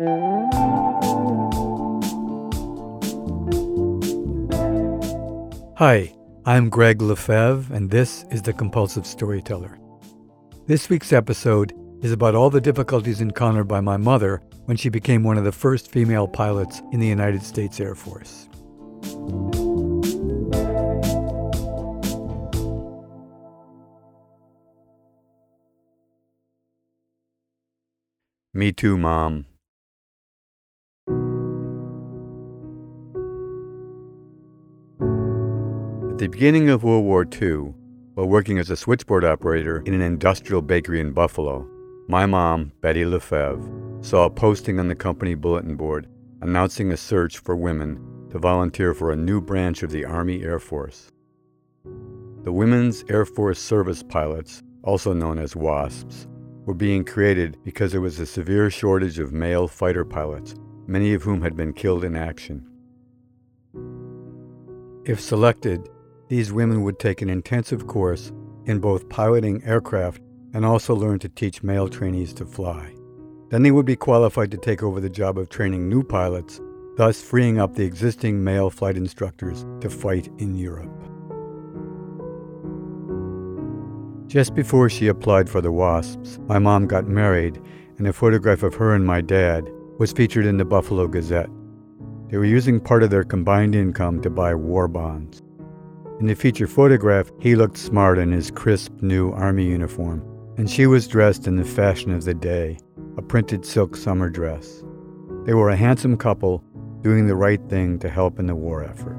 Hi, I'm Greg LeFevre, and this is The Compulsive Storyteller. This week's episode is about all the difficulties encountered by my mother when she became one of the first female pilots in the United States Air Force. Me too, Mom. The beginning of World War II, while working as a switchboard operator in an industrial bakery in Buffalo, my mom, Betty LeFevre, saw a posting on the company bulletin board announcing a search for women to volunteer for a new branch of the Army Air Force. The Women's Air Force Service Pilots, also known as WASPs, were being created because there was a severe shortage of male fighter pilots, many of whom had been killed in action. If selected, these women would take an intensive course in both piloting aircraft and also learn to teach male trainees to fly. Then they would be qualified to take over the job of training new pilots, thus freeing up the existing male flight instructors to fight in Europe. Just before she applied for the WASPs, my mom got married, and a photograph of her and my dad was featured in the Buffalo Gazette. They were using part of their combined income to buy war bonds. In the feature photograph, he looked smart in his crisp new Army uniform, and she was dressed in the fashion of the day a printed silk summer dress. They were a handsome couple doing the right thing to help in the war effort.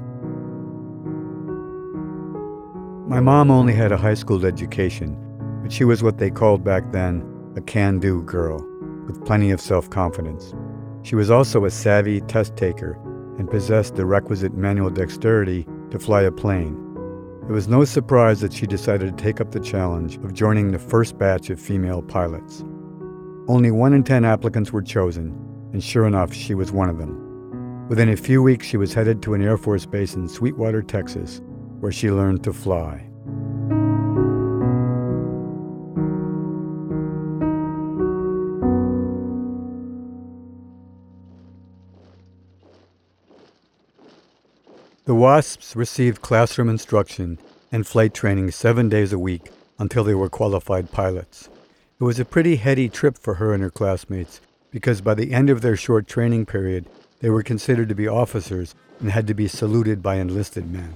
My mom only had a high school education, but she was what they called back then a can do girl, with plenty of self confidence. She was also a savvy test taker and possessed the requisite manual dexterity to fly a plane. It was no surprise that she decided to take up the challenge of joining the first batch of female pilots. Only one in ten applicants were chosen, and sure enough, she was one of them. Within a few weeks, she was headed to an Air Force base in Sweetwater, Texas, where she learned to fly. WASPs received classroom instruction and flight training seven days a week until they were qualified pilots. It was a pretty heady trip for her and her classmates because by the end of their short training period, they were considered to be officers and had to be saluted by enlisted men.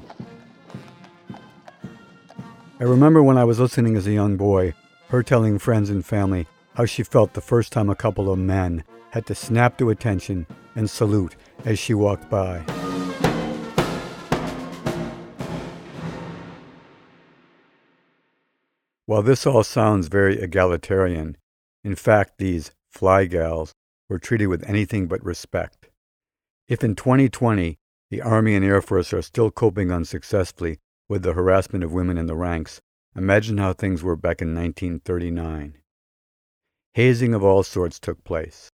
I remember when I was listening as a young boy, her telling friends and family how she felt the first time a couple of men had to snap to attention and salute as she walked by. While this all sounds very egalitarian, in fact, these fly gals were treated with anything but respect. If in 2020 the Army and Air Force are still coping unsuccessfully with the harassment of women in the ranks, imagine how things were back in 1939. Hazing of all sorts took place.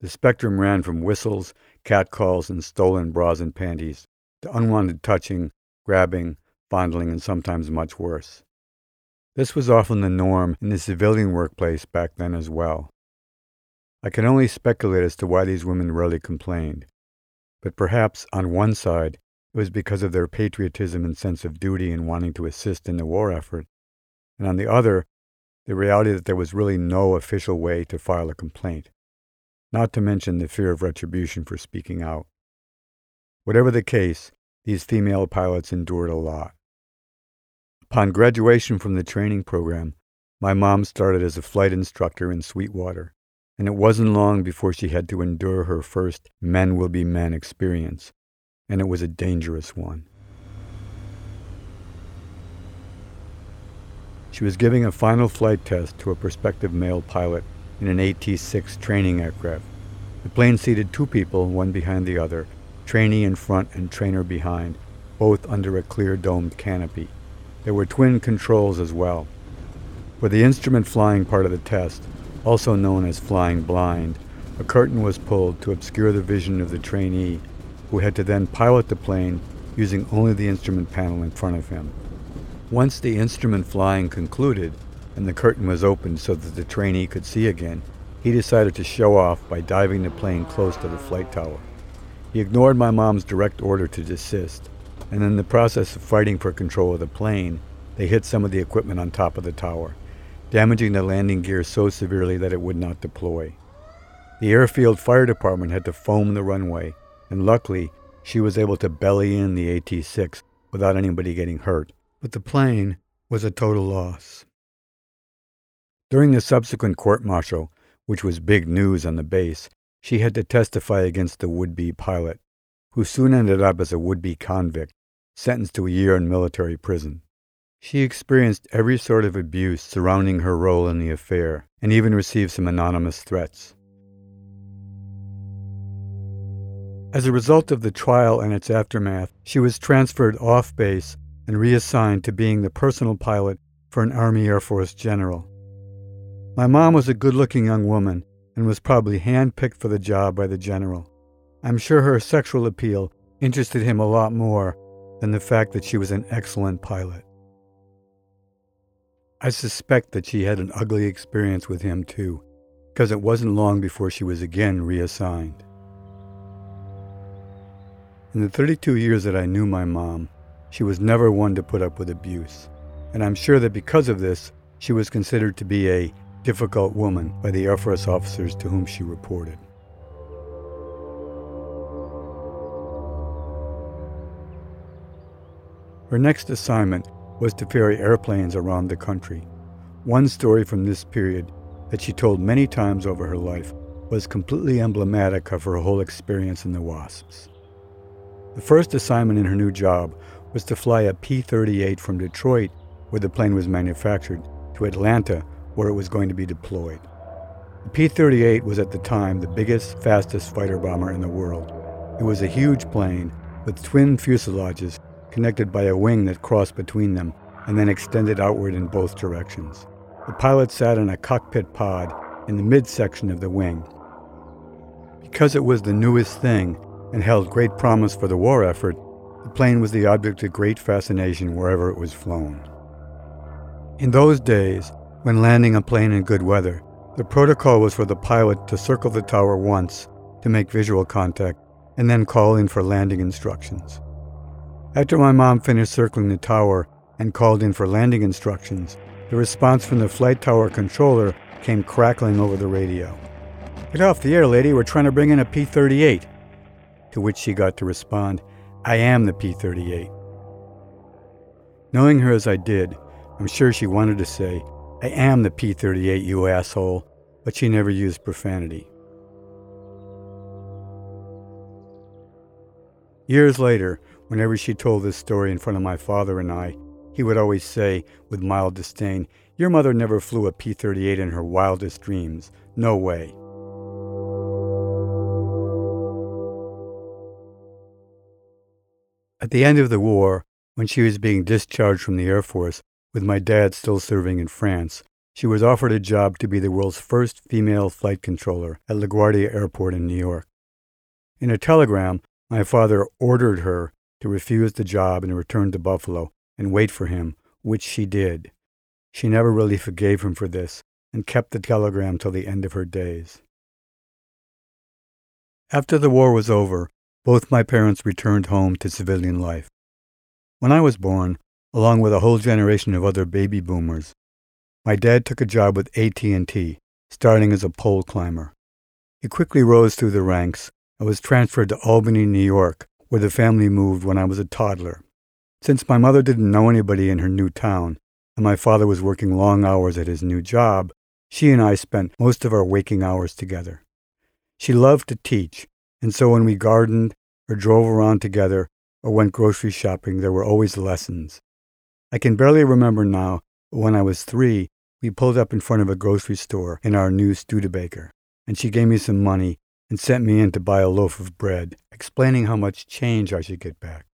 The spectrum ran from whistles, catcalls, and stolen bras and panties to unwanted touching, grabbing, fondling, and sometimes much worse. This was often the norm in the civilian workplace back then as well. I can only speculate as to why these women rarely complained, but perhaps on one side it was because of their patriotism and sense of duty in wanting to assist in the war effort, and on the other, the reality that there was really no official way to file a complaint, not to mention the fear of retribution for speaking out. Whatever the case, these female pilots endured a lot. Upon graduation from the training program, my mom started as a flight instructor in Sweetwater, and it wasn't long before she had to endure her first men will be men experience, and it was a dangerous one. She was giving a final flight test to a prospective male pilot in an AT 6 training aircraft. The plane seated two people, one behind the other, trainee in front and trainer behind, both under a clear domed canopy. There were twin controls as well. For the instrument flying part of the test, also known as flying blind, a curtain was pulled to obscure the vision of the trainee, who had to then pilot the plane using only the instrument panel in front of him. Once the instrument flying concluded and the curtain was opened so that the trainee could see again, he decided to show off by diving the plane close to the flight tower. He ignored my mom's direct order to desist, and in the process of fighting for control of the plane, they hit some of the equipment on top of the tower, damaging the landing gear so severely that it would not deploy. The airfield fire department had to foam the runway, and luckily, she was able to belly in the AT 6 without anybody getting hurt. But the plane was a total loss. During the subsequent court martial, which was big news on the base, she had to testify against the would be pilot, who soon ended up as a would be convict, sentenced to a year in military prison. She experienced every sort of abuse surrounding her role in the affair, and even received some anonymous threats. As a result of the trial and its aftermath, she was transferred off base and reassigned to being the personal pilot for an Army Air Force general. My mom was a good looking young woman and was probably handpicked for the job by the general. I'm sure her sexual appeal interested him a lot more than the fact that she was an excellent pilot. I suspect that she had an ugly experience with him too, because it wasn't long before she was again reassigned. In the 32 years that I knew my mom, she was never one to put up with abuse, and I'm sure that because of this, she was considered to be a difficult woman by the Air Force officers to whom she reported. Her next assignment was to ferry airplanes around the country. One story from this period that she told many times over her life was completely emblematic of her whole experience in the WASPs. The first assignment in her new job was to fly a P 38 from Detroit, where the plane was manufactured, to Atlanta, where it was going to be deployed. The P 38 was at the time the biggest, fastest fighter bomber in the world. It was a huge plane with twin fuselages connected by a wing that crossed between them and then extended outward in both directions. The pilot sat in a cockpit pod in the midsection of the wing. Because it was the newest thing and held great promise for the war effort, the plane was the object of great fascination wherever it was flown. In those days, when landing a plane in good weather, the protocol was for the pilot to circle the tower once to make visual contact and then call in for landing instructions. After my mom finished circling the tower and called in for landing instructions, the response from the flight tower controller came crackling over the radio. Get off the air, lady, we're trying to bring in a P 38. To which she got to respond, I am the P 38. Knowing her as I did, I'm sure she wanted to say, I am the P 38, you asshole, but she never used profanity. Years later, whenever she told this story in front of my father and I, he would always say, with mild disdain, Your mother never flew a P 38 in her wildest dreams. No way. At the end of the war, when she was being discharged from the Air Force, with my dad still serving in France, she was offered a job to be the world's first female flight controller at LaGuardia Airport in New York. In a telegram, my father ordered her to refuse the job and return to Buffalo and wait for him, which she did. She never really forgave him for this and kept the telegram till the end of her days. After the war was over, both my parents returned home to civilian life. When I was born, along with a whole generation of other baby boomers. My dad took a job with AT&T, starting as a pole climber. He quickly rose through the ranks and was transferred to Albany, New York, where the family moved when I was a toddler. Since my mother didn't know anybody in her new town, and my father was working long hours at his new job, she and I spent most of our waking hours together. She loved to teach, and so when we gardened or drove around together or went grocery shopping, there were always lessons. I can barely remember now, but when I was three, we pulled up in front of a grocery store in our new Studebaker, and she gave me some money and sent me in to buy a loaf of bread, explaining how much change I should get back.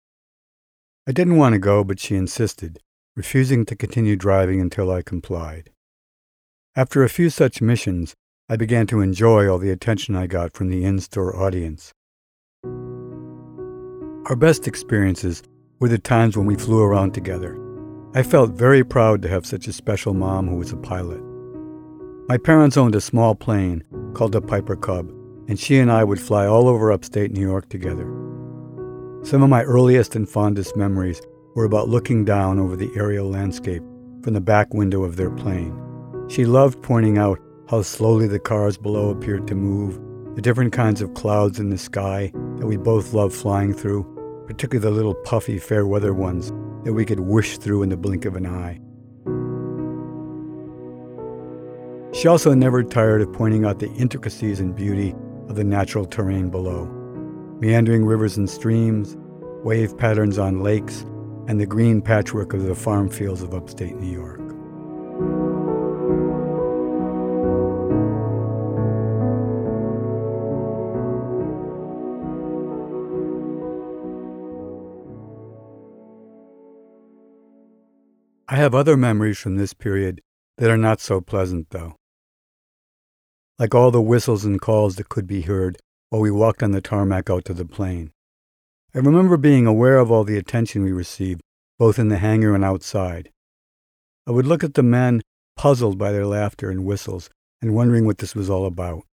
I didn't want to go, but she insisted, refusing to continue driving until I complied. After a few such missions, I began to enjoy all the attention I got from the in store audience. Our best experiences were the times when we flew around together I felt very proud to have such a special mom who was a pilot. My parents owned a small plane, called a Piper Cub, and she and I would fly all over upstate New York together. Some of my earliest and fondest memories were about looking down over the aerial landscape from the back window of their plane. She loved pointing out how slowly the cars below appeared to move, the different kinds of clouds in the sky that we both loved flying through, particularly the little puffy fair weather ones that we could whoosh through in the blink of an eye. She also never tired of pointing out the intricacies and beauty of the natural terrain below meandering rivers and streams, wave patterns on lakes, and the green patchwork of the farm fields of upstate New York. I have other memories from this period that are not so pleasant, though. Like all the whistles and calls that could be heard while we walked on the tarmac out to the plane. I remember being aware of all the attention we received, both in the hangar and outside. I would look at the men, puzzled by their laughter and whistles, and wondering what this was all about.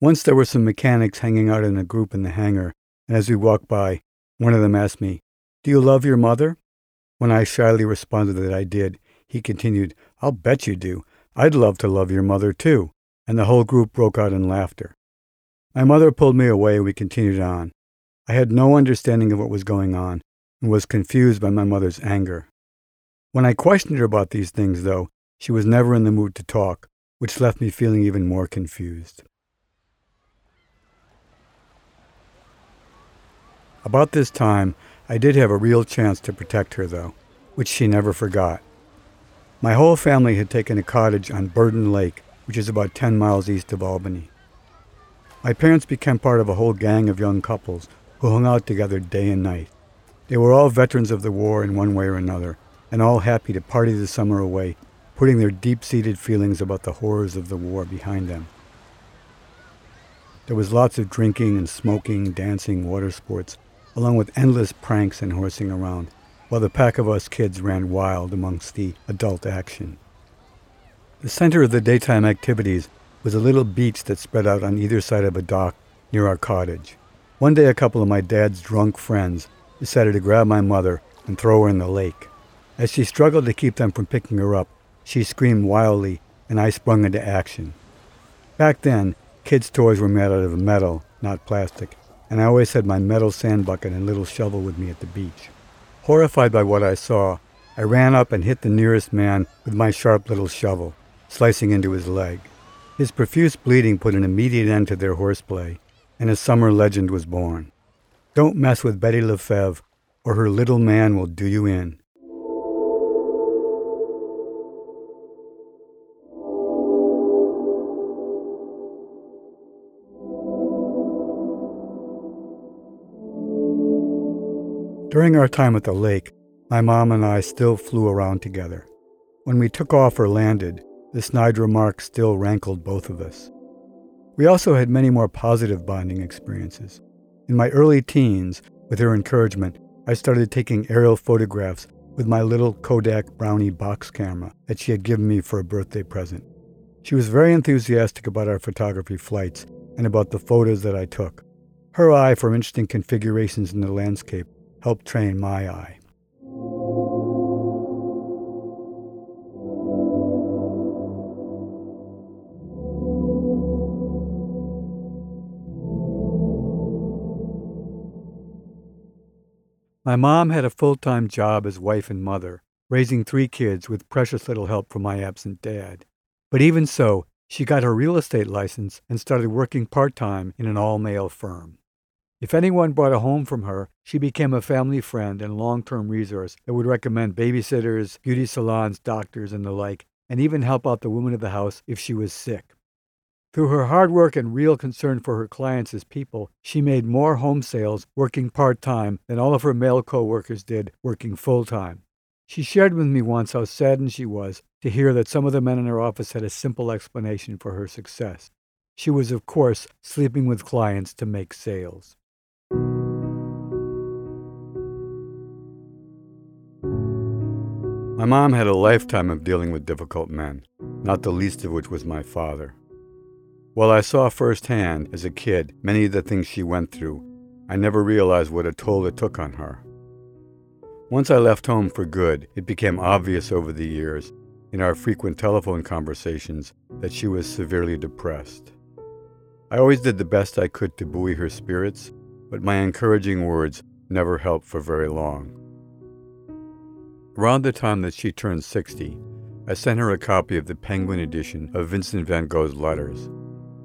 Once there were some mechanics hanging out in a group in the hangar, and as we walked by, one of them asked me, Do you love your mother? When I shyly responded that I did, he continued, I'll bet you do. I'd love to love your mother, too. And the whole group broke out in laughter. My mother pulled me away and we continued on. I had no understanding of what was going on and was confused by my mother's anger. When I questioned her about these things, though, she was never in the mood to talk, which left me feeling even more confused. About this time, I did have a real chance to protect her, though, which she never forgot. My whole family had taken a cottage on Burden Lake, which is about 10 miles east of Albany. My parents became part of a whole gang of young couples who hung out together day and night. They were all veterans of the war in one way or another, and all happy to party the summer away, putting their deep seated feelings about the horrors of the war behind them. There was lots of drinking and smoking, dancing, water sports, along with endless pranks and horsing around, while the pack of us kids ran wild amongst the adult action. The center of the daytime activities was a little beach that spread out on either side of a dock near our cottage. One day, a couple of my dad's drunk friends decided to grab my mother and throw her in the lake. As she struggled to keep them from picking her up, she screamed wildly, and I sprung into action. Back then, kids' toys were made out of metal, not plastic, and I always had my metal sand bucket and little shovel with me at the beach. Horrified by what I saw, I ran up and hit the nearest man with my sharp little shovel, slicing into his leg. His profuse bleeding put an immediate end to their horseplay, and a summer legend was born. Don't mess with Betty LeFevre, or her little man will do you in. During our time at the lake, my mom and I still flew around together. When we took off or landed, the snide remark still rankled both of us. We also had many more positive bonding experiences. In my early teens, with her encouragement, I started taking aerial photographs with my little Kodak Brownie box camera that she had given me for a birthday present. She was very enthusiastic about our photography flights and about the photos that I took. Her eye for interesting configurations in the landscape helped train my eye. My mom had a full time job as wife and mother, raising three kids with precious little help from my absent dad. But even so, she got her real estate license and started working part time in an all male firm. If anyone bought a home from her, she became a family friend and long term resource that would recommend babysitters, beauty salons, doctors, and the like, and even help out the woman of the house if she was sick. Through her hard work and real concern for her clients as people, she made more home sales working part time than all of her male coworkers did working full time. She shared with me once how saddened she was to hear that some of the men in her office had a simple explanation for her success. She was, of course, sleeping with clients to make sales. My mom had a lifetime of dealing with difficult men, not the least of which was my father. While I saw firsthand as a kid many of the things she went through, I never realized what a toll it took on her. Once I left home for good, it became obvious over the years, in our frequent telephone conversations, that she was severely depressed. I always did the best I could to buoy her spirits, but my encouraging words never helped for very long. Around the time that she turned 60, I sent her a copy of the Penguin edition of Vincent van Gogh's letters.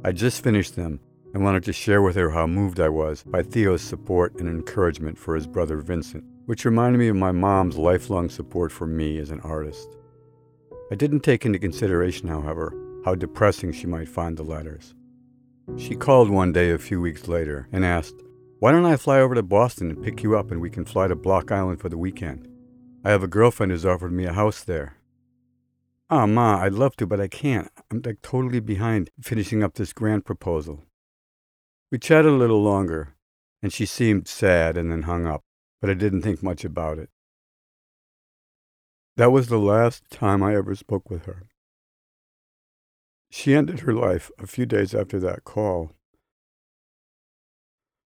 I just finished them and wanted to share with her how moved I was by Theo's support and encouragement for his brother Vincent, which reminded me of my mom's lifelong support for me as an artist. I didn't take into consideration, however, how depressing she might find the letters. She called one day a few weeks later and asked, Why don't I fly over to Boston and pick you up and we can fly to Block Island for the weekend? I have a girlfriend who's offered me a house there. Oh, Ma, I'd love to, but I can't. I'm like totally behind finishing up this grant proposal. We chatted a little longer, and she seemed sad and then hung up, but I didn't think much about it. That was the last time I ever spoke with her. She ended her life a few days after that call.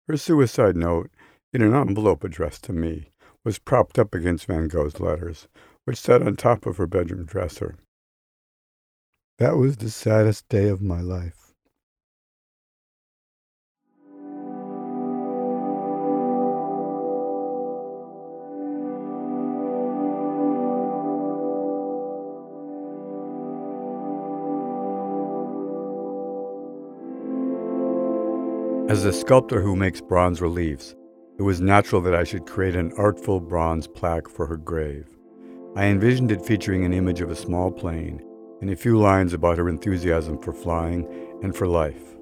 Her suicide note, in an envelope addressed to me, was propped up against Van Gogh's letters, which sat on top of her bedroom dresser. That was the saddest day of my life. As a sculptor who makes bronze reliefs, it was natural that I should create an artful bronze plaque for her grave. I envisioned it featuring an image of a small plane and a few lines about her enthusiasm for flying and for life.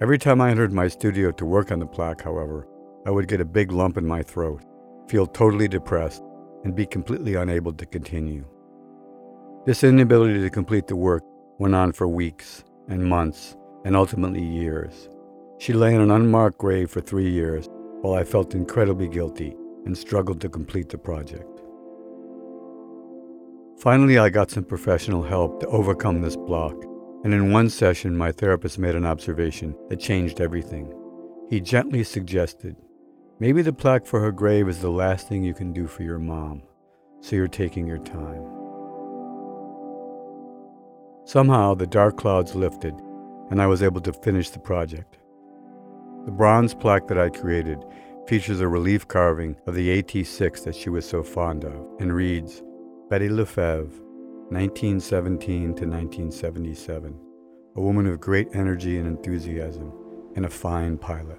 Every time I entered my studio to work on the plaque, however, I would get a big lump in my throat, feel totally depressed, and be completely unable to continue. This inability to complete the work went on for weeks and months and ultimately years. She lay in an unmarked grave for three years while I felt incredibly guilty and struggled to complete the project. Finally, I got some professional help to overcome this block, and in one session, my therapist made an observation that changed everything. He gently suggested, Maybe the plaque for her grave is the last thing you can do for your mom, so you're taking your time. Somehow, the dark clouds lifted, and I was able to finish the project. The bronze plaque that I created features a relief carving of the AT6 that she was so fond of and reads Betty LeFevre, 1917 to 1977, a woman of great energy and enthusiasm, and a fine pilot.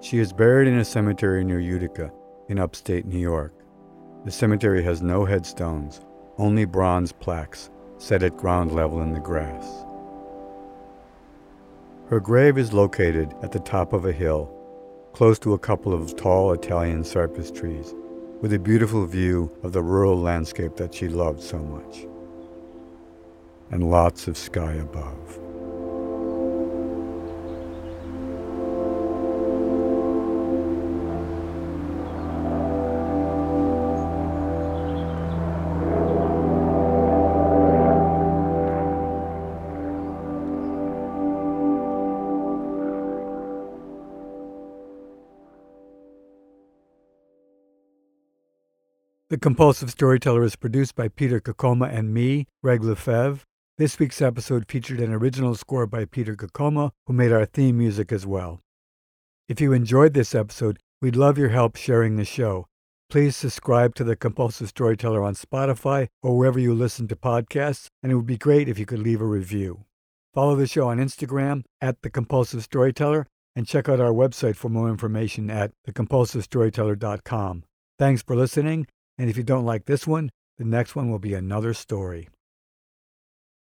She is buried in a cemetery near Utica, in upstate New York. The cemetery has no headstones, only bronze plaques set at ground level in the grass. Her grave is located at the top of a hill, close to a couple of tall Italian cypress trees, with a beautiful view of the rural landscape that she loved so much, and lots of sky above. The Compulsive Storyteller is produced by Peter Kokoma and me, Greg LeFevre. This week's episode featured an original score by Peter Kokoma, who made our theme music as well. If you enjoyed this episode, we'd love your help sharing the show. Please subscribe to The Compulsive Storyteller on Spotify or wherever you listen to podcasts, and it would be great if you could leave a review. Follow the show on Instagram at The Compulsive Storyteller and check out our website for more information at thecompulsivestoryteller.com. Thanks for listening and if you don't like this one, the next one will be another story.